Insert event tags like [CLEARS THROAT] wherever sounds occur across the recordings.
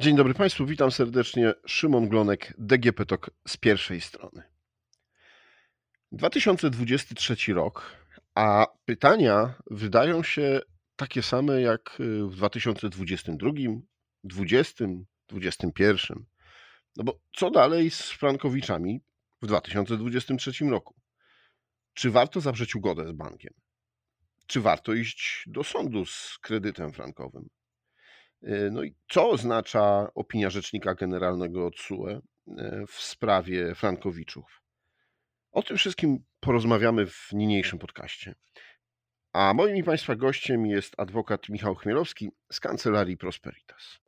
Dzień dobry Państwu, witam serdecznie. Szymon Glonek, DGP TOK z pierwszej strony. 2023 rok, a pytania wydają się takie same jak w 2022, 2020, 2021. No bo co dalej z Frankowiczami w 2023 roku? Czy warto zawrzeć ugodę z bankiem? Czy warto iść do sądu z kredytem frankowym? E, no i co oznacza opinia Rzecznika Generalnego TSUE e, w sprawie Frankowiczów? O tym wszystkim porozmawiamy w niniejszym podcaście. A moim i Państwa gościem jest adwokat Michał Chmielowski z Kancelarii Prosperitas.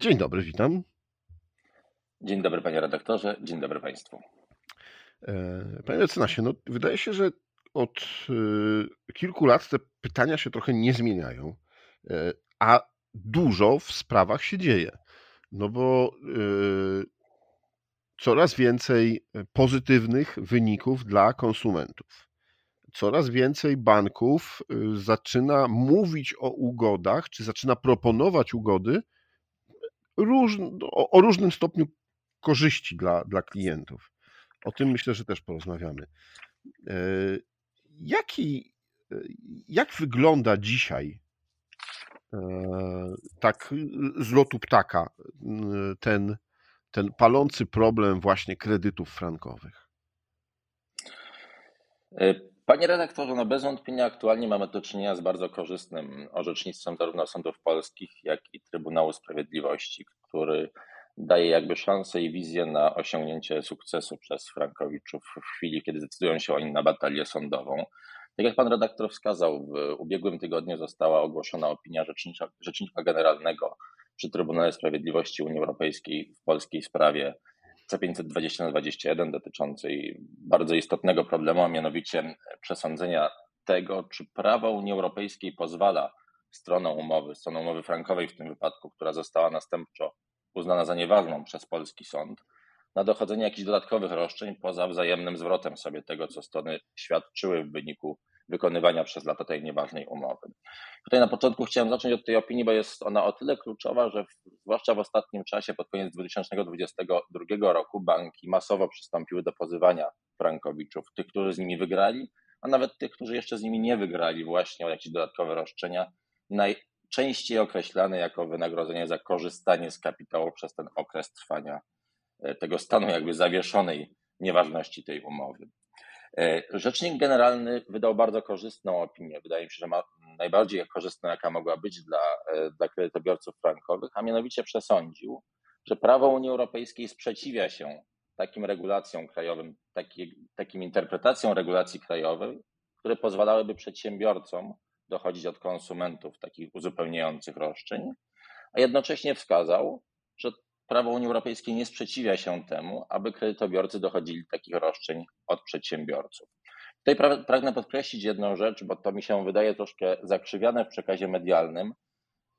Dzień dobry, witam. Dzień dobry panie redaktorze, dzień dobry państwu. E, panie mecenasie, no wydaje się, że od e, kilku lat te pytania się trochę nie zmieniają, e, a dużo w sprawach się dzieje. No bo coraz więcej pozytywnych wyników dla konsumentów. Coraz więcej banków zaczyna mówić o ugodach, czy zaczyna proponować ugody róż, o, o różnym stopniu korzyści dla, dla klientów. O tym myślę, że też porozmawiamy. E, jaki, e, jak wygląda dzisiaj e, tak z lotu ptaka ten, ten palący problem właśnie kredytów frankowych? Panie redaktorze, no bez wątpienia aktualnie mamy do czynienia z bardzo korzystnym orzecznictwem zarówno sądów polskich, jak i Trybunału Sprawiedliwości, który daje jakby szansę i wizję na osiągnięcie sukcesu przez Frankowiczów w chwili, kiedy decydują się oni na batalię sądową. Tak jak pan redaktor wskazał, w ubiegłym tygodniu została ogłoszona opinia rzecznika, rzecznika generalnego przy Trybunale Sprawiedliwości Unii Europejskiej w polskiej sprawie C520 na 21 dotyczącej bardzo istotnego problemu, a mianowicie przesądzenia tego, czy prawo Unii Europejskiej pozwala stronom umowy, stronom umowy frankowej w tym wypadku, która została następczo uznana za nieważną przez polski sąd, na dochodzenie jakichś dodatkowych roszczeń poza wzajemnym zwrotem sobie tego, co strony świadczyły w wyniku wykonywania przez lata tej nieważnej umowy. Tutaj na początku chciałem zacząć od tej opinii, bo jest ona o tyle kluczowa, że zwłaszcza w ostatnim czasie, pod koniec 2022 roku, banki masowo przystąpiły do pozywania frankowiczów, tych, którzy z nimi wygrali, a nawet tych, którzy jeszcze z nimi nie wygrali, właśnie o jakieś dodatkowe roszczenia, naj, częściej określane jako wynagrodzenie za korzystanie z kapitału przez ten okres trwania e, tego stanu jakby zawieszonej nieważności tej umowy. E, rzecznik Generalny wydał bardzo korzystną opinię. Wydaje mi się, że ma najbardziej korzystną, jaka mogła być dla, e, dla kredytobiorców frankowych, a mianowicie przesądził, że prawo Unii Europejskiej sprzeciwia się takim regulacjom krajowym, taki, takim interpretacjom regulacji krajowej, które pozwalałyby przedsiębiorcom dochodzić od konsumentów takich uzupełniających roszczeń, a jednocześnie wskazał, że prawo Unii Europejskiej nie sprzeciwia się temu, aby kredytobiorcy dochodzili takich roszczeń od przedsiębiorców. Tutaj pragnę podkreślić jedną rzecz, bo to mi się wydaje troszkę zakrzywiane w przekazie medialnym.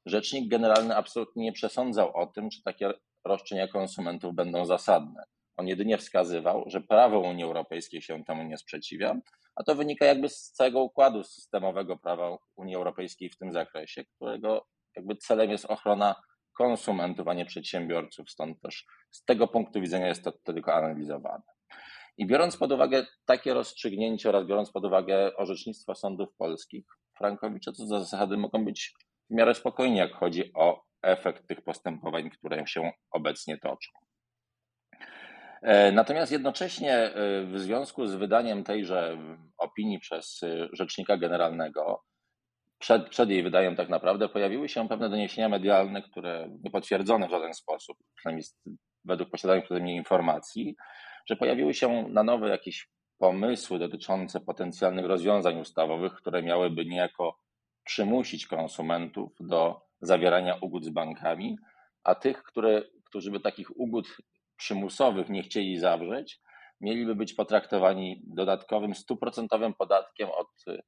Rzecznik generalny absolutnie nie przesądzał o tym, czy takie roszczenia konsumentów będą zasadne. On jedynie wskazywał, że prawo Unii Europejskiej się temu nie sprzeciwia, a to wynika jakby z całego układu systemowego prawa Unii Europejskiej w tym zakresie, którego jakby celem jest ochrona konsumentów, a nie przedsiębiorców. Stąd też z tego punktu widzenia jest to tylko analizowane. I biorąc pod uwagę takie rozstrzygnięcie oraz biorąc pod uwagę orzecznictwo sądów polskich, Frankowicze co za zasady mogą być w miarę spokojni, jak chodzi o efekt tych postępowań, które się obecnie toczą. E, natomiast jednocześnie e, w związku z wydaniem tejże opinii przez e, rzecznika generalnego, przed, przed jej wydaniem tak naprawdę, pojawiły się pewne doniesienia medialne, które nie potwierdzono w żaden sposób, przynajmniej według posiadanych przeze mnie informacji, że pojawiły się na nowe jakieś pomysły dotyczące potencjalnych rozwiązań ustawowych, które miałyby niejako przymusić konsumentów do zawierania ugód z bankami, a tych, które, którzy by takich ugód przymusowych nie chcieli zawrzeć, mieliby być potraktowani dodatkowym stuprocentowym podatkiem od y,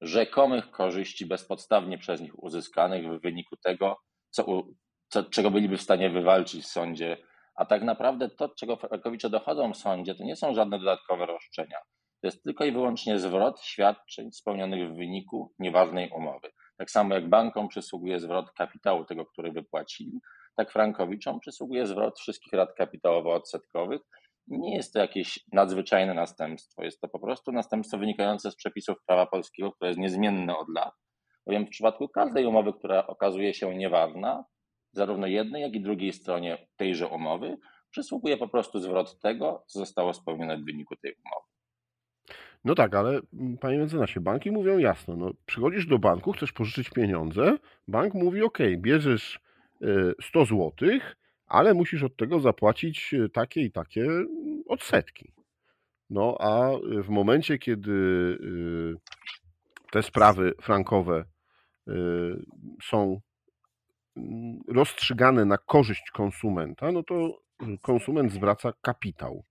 rzekomych korzyści bezpodstawnie przez nich uzyskanych w wyniku tego, co, co, czego byliby w stanie wywalczyć w sądzie A tak naprawdę to, czego Frankowicze dochodzą w sądzie, to nie są żadne dodatkowe roszczenia. To jest tylko i wyłącznie zwrot świadczeń spełnionych w wyniku nieważnej umowy. Tak samo jak bankom przysługuje zwrot kapitału tego, który wypłacili, tak Frankowiczom przysługuje zwrot wszystkich rat kapitałowo-odsetkowych. Nie jest to jakieś nadzwyczajne następstwo, jest to po prostu następstwo wynikające z przepisów prawa polskiego, które jest niezmienne od lat. Bowiem w przypadku każdej umowy, która okazuje się nieważna, zarówno jednej, jak i drugiej stronie tejże umowy, przysługuje po prostu zwrot tego, co zostało spełnione w wyniku tej umowy. No tak, ale mm, panie mecenasie, banki mówią jasno, no przychodzisz do banku, chcesz pożyczyć pieniądze, bank mówi ok, bierzesz 100 e, zł, ale musisz od tego zapłacić e, takie i takie mm, odsetki. No a w momencie, kiedy e, te sprawy frankowe są mm, rozstrzygane na korzyść konsumenta, no to konsument zwraca kapitał.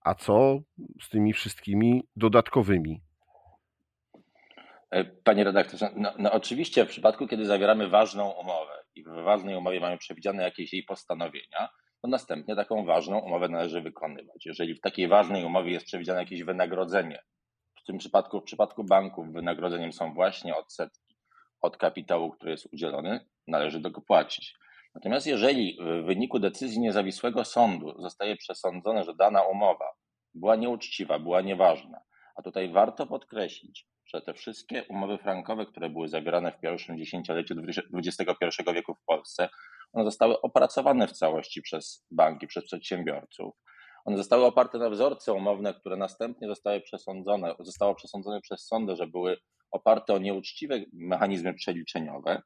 A co z tymi wszystkimi dodatkowymi? E, panie redaktorze, no, no, oczywiście w przypadku, kiedy zawieramy ważną umowę i w ważnej umowie mamy przewidziane jakieś jej postanowienia, to następnie taką ważną umowę należy wykonywać. Jeżeli w takiej ważnej umowie jest przewidziane jakieś wynagrodzenie, w tym przypadku, w przypadku banków wynagrodzeniem są właśnie odsetki od kapitału, który jest udzielony, należy go płacić. Natomiast jeżeli w wyniku decyzji niezawisłego sądu zostaje przesądzone, że dana umowa była nieuczciwa, była nieważna, a tutaj warto podkreślić, że te wszystkie umowy frankowe, które były zawierane w pierwszym dziesięcioleciu XXI wieku w Polsce, one zostały opracowane w całości przez banki, przez przedsiębiorców. One zostały oparte na wzorce umowne, które następnie zostały przesądzone, zostało przesądzone przez sądy, że były oparte o nieuczciwe mechanizmy przeliczeniowe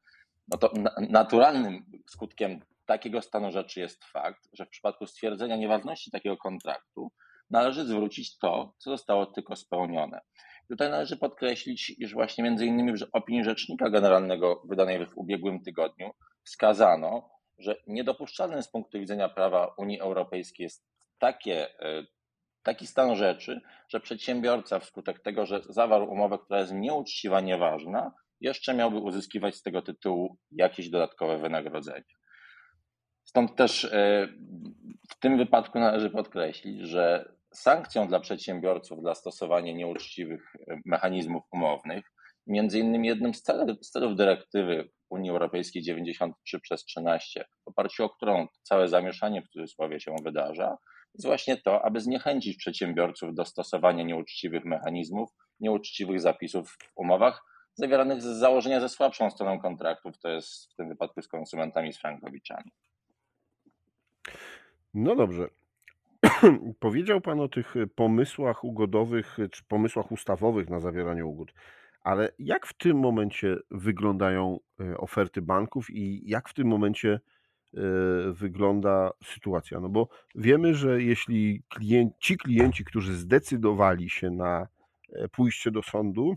no to naturalnym skutkiem takiego stanu rzeczy jest fakt, że w przypadku stwierdzenia nieważności takiego kontraktu należy zwrócić to, co zostało tylko spełnione. Tutaj należy podkreślić, iż właśnie między innymi w opinii Rzecznika Generalnego wydanej w ubiegłym tygodniu wskazano, że niedopuszczalnym z punktu widzenia prawa Unii Europejskiej jest takie, e, taki stan rzeczy, że przedsiębiorca wskutek tego, że zawarł umowę, która jest nieuczciwa, nieważna, jeszcze miałby uzyskiwać z tego tytułu jakieś dodatkowe wynagrodzenie. Stąd też e, w tym wypadku należy podkreślić, że sankcją dla przedsiębiorców dla stosowania nieuczciwych e, mechanizmów umownych, między innymi jednym z celów, z celów dyrektywy Unii Europejskiej 93 przez 13, w oparciu o którą całe zamieszanie w cudzysłowie się wydarza, jest właśnie to, aby zniechęcić przedsiębiorców do stosowania nieuczciwych mechanizmów, nieuczciwych zapisów w umowach, zawieranych z założenia ze słabszą stroną kontraktów, to jest w tym wypadku z konsumentami, z frankowiczami. No dobrze. [CLEARS THROAT] Powiedział Pan o tych pomysłach ugodowych czy pomysłach ustawowych na zawieranie ugód, ale jak w tym momencie wyglądają e, oferty banków i jak w tym momencie wygląda sytuacja? No bo wiemy, że jeśli klienci, ci klienci, którzy zdecydowali się na e, pójście do sądu,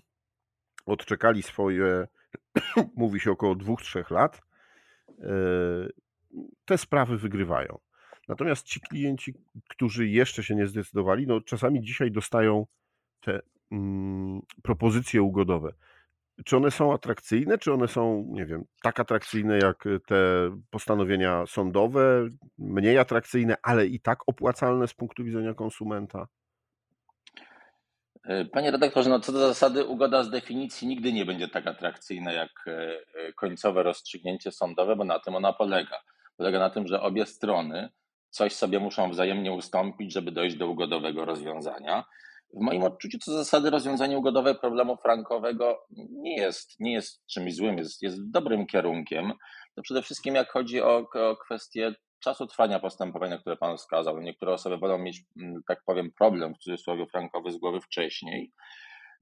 odczekali swoje, [CLEARS THROAT] mówi się około dwóch, trzech lat, te sprawy wygrywają. Natomiast ci klienci, którzy jeszcze się nie zdecydowali, no czasami dzisiaj dostają te mm, propozycje ugodowe. Czy one są atrakcyjne, czy one są, nie wiem, tak atrakcyjne jak te postanowienia sądowe, mniej atrakcyjne, ale i tak opłacalne z punktu widzenia konsumenta? E, panie redaktorze, no co do zasady ugoda z definicji nigdy nie będzie tak atrakcyjna jak e, e, końcowe rozstrzygnięcie sądowe, bo na tym ona polega. Polega na tym, że obie strony coś sobie muszą wzajemnie ustąpić, żeby dojść do ugodowego rozwiązania. W moim odczuciu co zasady rozwiązanie ugodowe problemu frankowego nie jest, nie jest czymś złym, jest, jest dobrym kierunkiem. To przede wszystkim jak chodzi o, o kwestie czasu trwania postępowania, które Pan wskazał. Niektóre osoby wolą mieć, mm, tak powiem, problem w cudzysłowie frankowy z głowy wcześniej.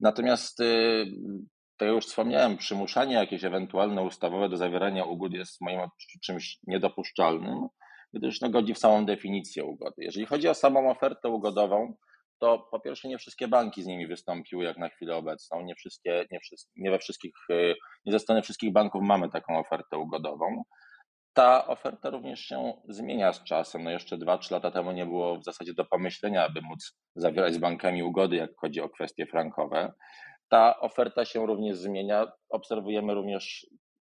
Natomiast, y, to już wspomniałem, przymuszanie jakieś ewentualne ustawowe do zawierania ugód jest moim odczuciu czymś niedopuszczalnym, gdyż no, godzi w samą definicję ugody. Jeżeli chodzi o samą ofertę ugodową, to po pierwsze nie wszystkie banki z nimi wystąpiły jak na chwilę obecną, nie, wszystkie, nie, nie we wszystkich, y, nie ze strony wszystkich banków mamy taką ofertę ugodową. Ta oferta również się zmienia z czasem. No jeszcze 2-3 lata temu nie było w zasadzie do pomyślenia, aby móc zawierać z bankami ugody, jak chodzi o kwestie frankowe. Ta oferta się również zmienia. Obserwujemy również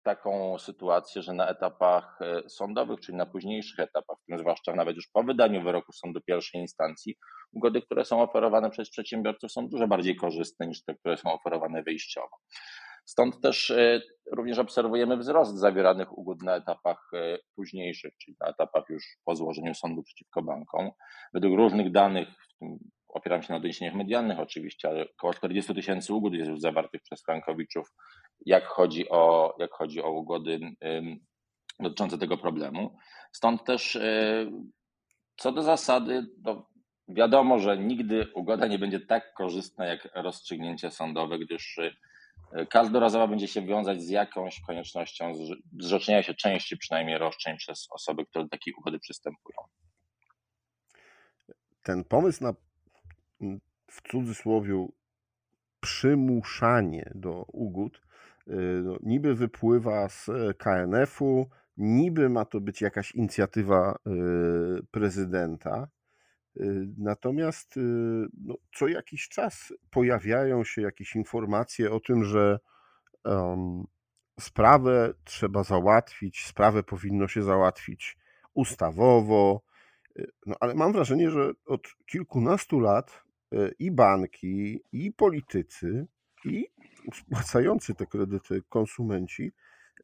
taką sytuację, że na etapach e, sądowych, czyli na późniejszych etapach, w tym zwłaszcza nawet już po wydaniu wyroku sądu pierwszej instancji, ugody, które są oferowane przez przedsiębiorców są dużo bardziej korzystne niż te, które są oferowane wyjściowo. Stąd też e, również obserwujemy wzrost zawieranych ugód na etapach e, późniejszych, czyli na etapach już po złożeniu sądu przeciwko bankom. Według różnych danych, w tym opieram się na doniesieniach medialnych oczywiście, ale około 40 tysięcy ugód jest już zawartych przez Frankowiczów, jak chodzi o, jak chodzi o ugody dotyczące tego problemu. Stąd też e, co do zasady, to wiadomo, że nigdy ugoda nie będzie tak korzystna jak rozstrzygnięcie sądowe, gdyż e, każdorazowo będzie się wiązać z jakąś koniecznością zrzeczenia się części przynajmniej roszczeń przez osoby, które do takiej ugody przystępują. Ten pomysł na w cudzysłowie przymuszanie do ugód y, no, niby wypływa z KNF-u, niby ma to być jakaś inicjatywa y, prezydenta. Y, natomiast no, co jakiś czas pojawiają się jakieś informacje o tym, że um, sprawę trzeba załatwić, sprawę powinno się załatwić ustawowo. No, ale mam wrażenie, że od kilkunastu lat E, i banki, i politycy, i spłacający te kredyty konsumenci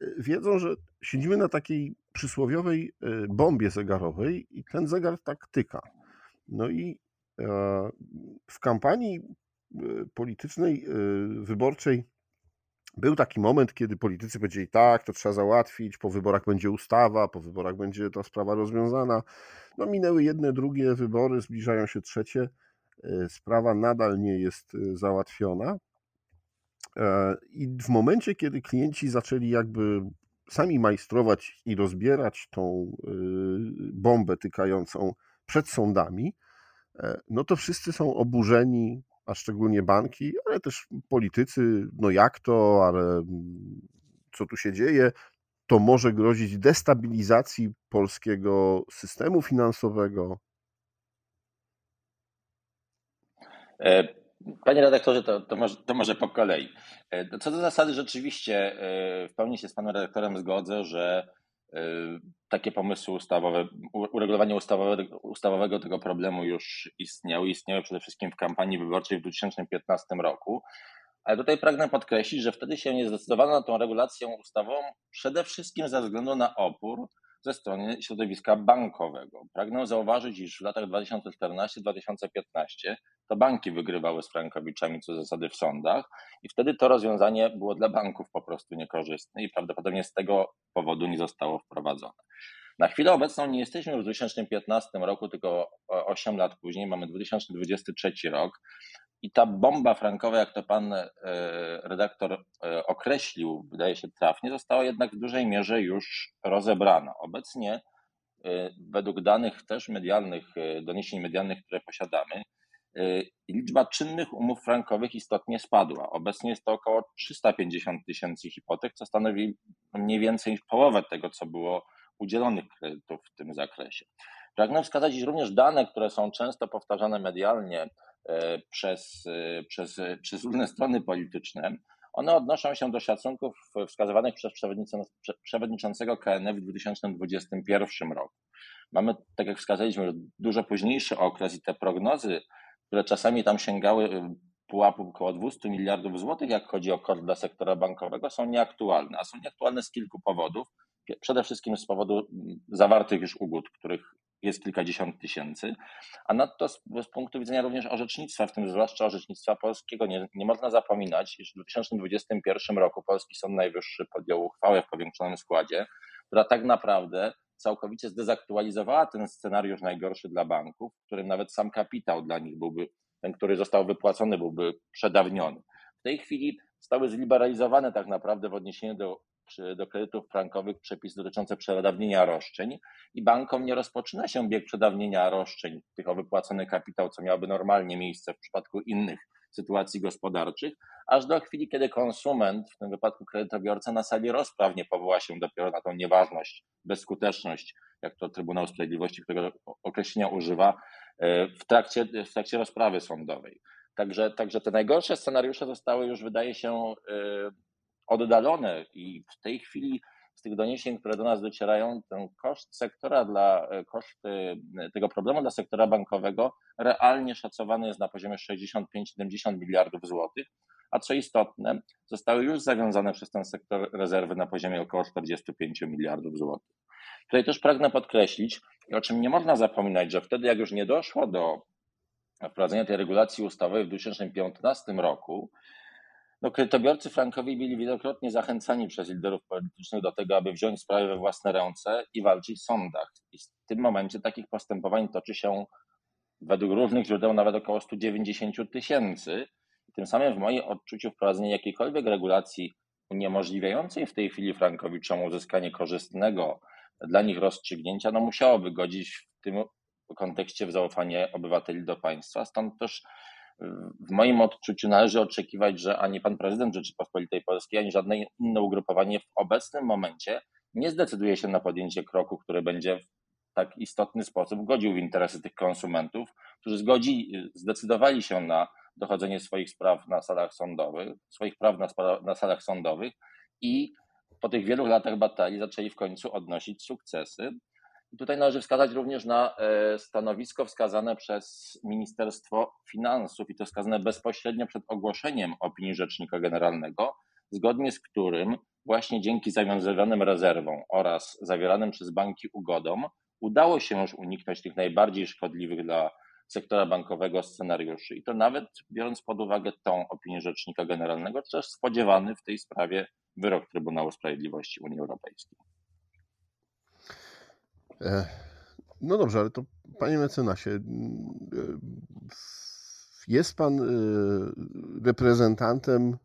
e, wiedzą, że siedzimy na takiej przysłowiowej e, bombie zegarowej i ten zegar tak tyka. No i w kampanii politycznej, wyborczej był taki moment, kiedy politycy powiedzieli tak, to trzeba załatwić, po wyborach będzie ustawa, po wyborach będzie ta sprawa rozwiązana. No minęły jedne, drugie wybory, zbliżają się trzecie E, sprawa nadal nie jest e, załatwiona. E, I w momencie, kiedy klienci zaczęli jakby sami majstrować i rozbierać tą bombę tykającą przed sądami, no to wszyscy są oburzeni, a szczególnie banki, ale też politycy, no jak to, ale mm, co tu się dzieje, to może grozić destabilizacji polskiego systemu finansowego, E, panie redaktorze, to, to, może, to może po kolei. E, co do zasady, rzeczywiście e, w pełni się z panem redaktorem zgodzę, że takie pomysły ustawowe, uregulowanie ustawowego, ustawowego tego problemu już istniały. Istniały przede wszystkim w kampanii wyborczej w 2015 roku. Ale tutaj pragnę podkreślić, że wtedy się nie zdecydowano na tą regulację ustawową przede wszystkim ze względu na opór ze strony środowiska bankowego. Pragnę zauważyć, iż w latach 2014-2015 to banki wygrywały z frankowiczami co zasady w sądach i wtedy to rozwiązanie było dla banków po prostu niekorzystne i prawdopodobnie z tego powodu nie zostało wprowadzone. Na chwilę obecną nie jesteśmy w 2015 roku, tylko 8 lat później, mamy 2023 rok i ta bomba frankowa, jak to pan e, redaktor e, określił, wydaje się trafnie, została jednak w dużej mierze już rozebrana. Obecnie, e, według danych też medialnych, doniesień medialnych, które posiadamy, liczba czynnych umów frankowych istotnie spadła. Obecnie jest to około 350 tysięcy hipotek, co stanowi mniej więcej połowę tego, co było udzielonych kredytów w tym zakresie. Pragnę wskazać również dane, które są często powtarzane medialnie przez, e, przez, przez różne strony polityczne. One odnoszą się do szacunków wskazywanych przez przewodniczącego KNF w 2021 roku. Mamy, tak jak wskazaliśmy, dużo późniejszy okres i te prognozy, które czasami tam sięgały e, pułapu około 200 miliardów złotych, jak chodzi o kort dla sektora bankowego, są nieaktualne. A są nieaktualne z kilku powodów. Przede wszystkim z powodu zawartych już ugód, których jest kilkadziesiąt tysięcy, a nadto z, z, punktu widzenia również orzecznictwa, w tym zwłaszcza orzecznictwa polskiego, nie, nie można zapominać, iż w 2021 roku Polski Sąd Najwyższy podjął uchwałę w powiększonym składzie, która tak naprawdę całkowicie zdezaktualizowała ten scenariusz najgorszy dla banków, w którym nawet sam kapitał dla nich byłby, ten, który został wypłacony, byłby przedawniony. W tej chwili zostały zliberalizowane tak naprawdę w odniesieniu do do kredytów frankowych przepisy dotyczące przedawnienia roszczeń i bankom nie rozpoczyna się bieg przedawnienia roszczeń tych o wypłacony kapitał, co miałoby normalnie miejsce w przypadku innych sytuacji gospodarczych, aż do chwili, kiedy konsument, w tym wypadku kredytobiorca, na sali rozpraw nie powoła się dopiero na tą nieważność, bezskuteczność, jak to Trybunał Sprawiedliwości, którego określenia używa, e, w trakcie, w trakcie rozprawy sądowej. Także, także te najgorsze scenariusze zostały już, wydaje się, e, oddalone i w tej chwili z tych doniesień, które do nas docierają, ten koszt sektora dla, koszt tego problemu dla sektora bankowego realnie szacowany jest na poziomie 65-70 miliardów złotych, a co istotne, zostały już zawiązane przez ten sektor rezerwy na poziomie około 45 miliardów złotych. Tutaj też pragnę podkreślić, o czym nie można zapominać, że wtedy, jak już nie doszło do wprowadzenia tej regulacji ustawowej w 2015 roku, no, kredytobiorcy frankowi byli wielokrotnie zachęcani przez liderów politycznych do tego, aby wziąć sprawę we własne ręce i walczyć w sądach. I w tym momencie takich postępowań toczy się według różnych źródeł nawet około 190 tysięcy. Tym samym w moim odczuciu wprowadzenie jakiejkolwiek regulacji uniemożliwiającej w tej chwili frankowiczom uzyskanie korzystnego dla nich rozstrzygnięcia, no musiałoby godzić w tym kontekście w zaufanie obywateli do państwa. Stąd też w moim odczuciu należy oczekiwać, że ani pan prezydent Rzeczypospolitej Polskiej, ani żadne inne ugrupowanie w obecnym momencie nie zdecyduje się na podjęcie kroku, który będzie w tak istotny sposób godził w interesy tych konsumentów, którzy zgodzi, zdecydowali się na dochodzenie swoich spraw na salach sądowych, swoich praw na, na salach sądowych i po tych wielu latach batalii zaczęli w końcu odnosić sukcesy. Tutaj należy wskazać również na e, stanowisko wskazane przez Ministerstwo Finansów i to wskazane bezpośrednio przed ogłoszeniem opinii Rzecznika Generalnego, zgodnie z którym właśnie dzięki zawiązywanym rezerwom oraz zawieranym przez banki ugodom udało się już uniknąć tych najbardziej szkodliwych dla sektora bankowego scenariuszy. I to nawet biorąc pod uwagę tą opinię Rzecznika Generalnego, czy też spodziewany w tej sprawie wyrok Trybunału Sprawiedliwości Unii Europejskiej. E, no dobrze, ale to panie mecenasie, e, jest pan e, reprezentantem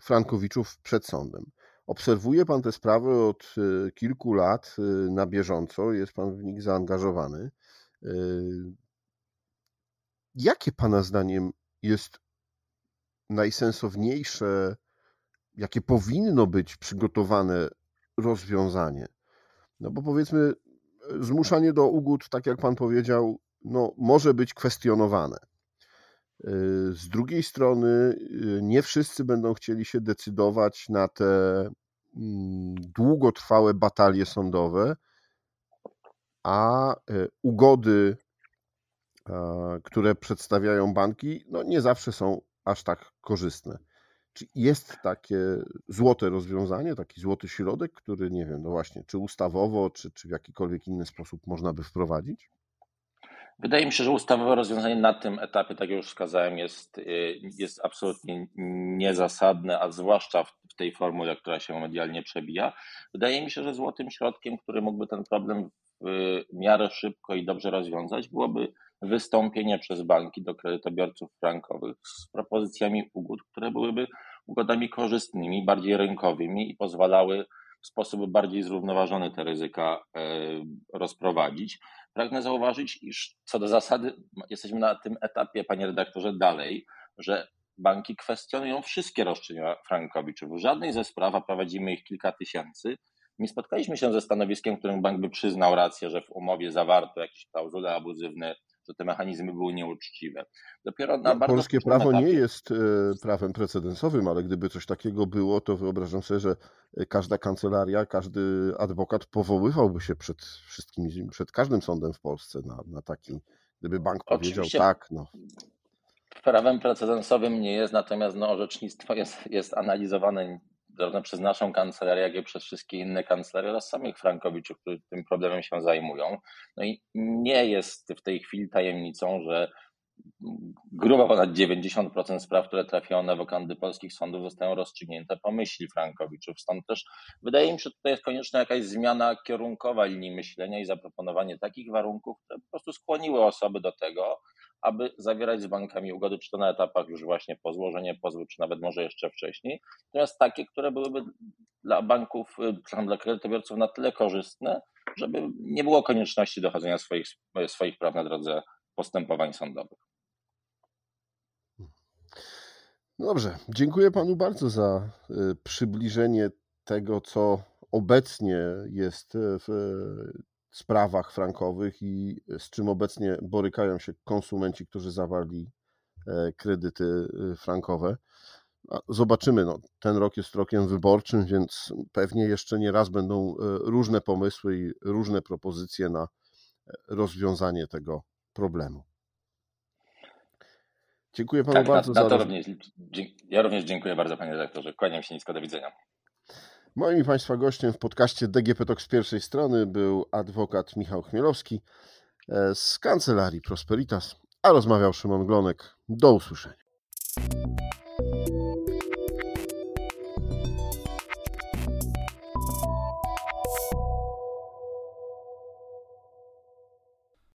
Frankowiczów przed sądem. Obserwuje pan te sprawy od kilku lat na bieżąco, jest pan w nich zaangażowany. Jakie pana zdaniem jest najsensowniejsze, jakie powinno być przygotowane rozwiązanie no bo powiedzmy, zmuszanie do ugód, tak jak pan powiedział, no, może być kwestionowane. Y, z drugiej strony, y, nie wszyscy będą chcieli się decydować na te mm, długotrwałe batalie sądowe, a ugody, które przedstawiają banki, no nie zawsze są aż tak korzystne. Czy jest takie złote rozwiązanie, taki złoty środek, który nie wiem, no właśnie, czy ustawowo, czy, czy w jakikolwiek inny sposób można by wprowadzić? Wydaje mi się, że ustawowe rozwiązanie na tym etapie, tak jak już wskazałem, jest, y, jest absolutnie niezasadne, a zwłaszcza w tej formule, która się medialnie przebija. Wydaje mi się, że złotym środkiem, który mógłby ten problem w miarę szybko i dobrze rozwiązać, byłoby wystąpienie przez banki do kredytobiorców frankowych z propozycjami ugód, które byłyby ugodami korzystnymi, bardziej rynkowymi i pozwalały w sposób bardziej zrównoważony te ryzyka e, rozprowadzić. Pragnę zauważyć, iż co do zasady jesteśmy na tym etapie, panie redaktorze, dalej, że banki kwestionują wszystkie roszczenia frankowiczów. W żadnej ze spraw, a prowadzimy ich kilka tysięcy, nie spotkaliśmy się ze stanowiskiem, którym bank by przyznał rację, że w umowie zawarto jakieś klauzule abuzywne że te mechanizmy były nieuczciwe. Dopiero na no, bardzo polskie prawo etapie... nie jest e, prawem precedensowym, ale gdyby coś takiego było, to wyobrażam sobie, że e, każda kancelaria, każdy adwokat powoływałby się przed wszystkimi, przed każdym sądem w Polsce na, na taki, gdyby bank powiedział Oczywiście... tak. No prawem precedensowym nie jest, natomiast no, orzecznictwo jest, jest analizowane zarówno przez naszą kancelarię, jak i przez wszystkie inne kancelarie oraz samych frankowiczów, którzy tym problemem się zajmują. No i nie jest w tej chwili tajemnicą, że grubo ponad 90% spraw, które trafiają na wokandy polskich sądów, zostają rozstrzygnięte po myśli Frankowiczów. Stąd też wydaje mi się, że tutaj jest konieczna jakaś zmiana kierunkowa linii myślenia i zaproponowanie takich warunków, które po prostu skłoniły osoby do tego, aby zawierać z bankami ugody, czy to na etapach już właśnie po złożeniu pozwu, czy nawet może jeszcze wcześniej. Natomiast takie, które byłyby dla banków, y, dla kredytobiorców na tyle korzystne, żeby nie było konieczności dochodzenia swoich, swoich praw na drodze postępowań sądowych. No dobrze, dziękuję panu bardzo za y, przybliżenie tego, co obecnie jest w sprawach frankowych i z czym obecnie borykają się konsumenci, którzy zawarli e, kredyty e, frankowe. Zobaczymy. No, ten rok jest rokiem wyborczym, więc pewnie jeszcze nie raz będą różne pomysły i różne propozycje na rozwiązanie tego problemu. Dziękuję panu tak, bardzo na, na za. To również, ja również dziękuję bardzo, panie redaktorze. Kłaniam się nisko, do widzenia. Moim państwa gościem w podcaście DGP Talk z pierwszej strony był adwokat Michał Chmielowski e, z kancelarii Prosperitas, a rozmawiał Szymon Glonek. Do usłyszenia.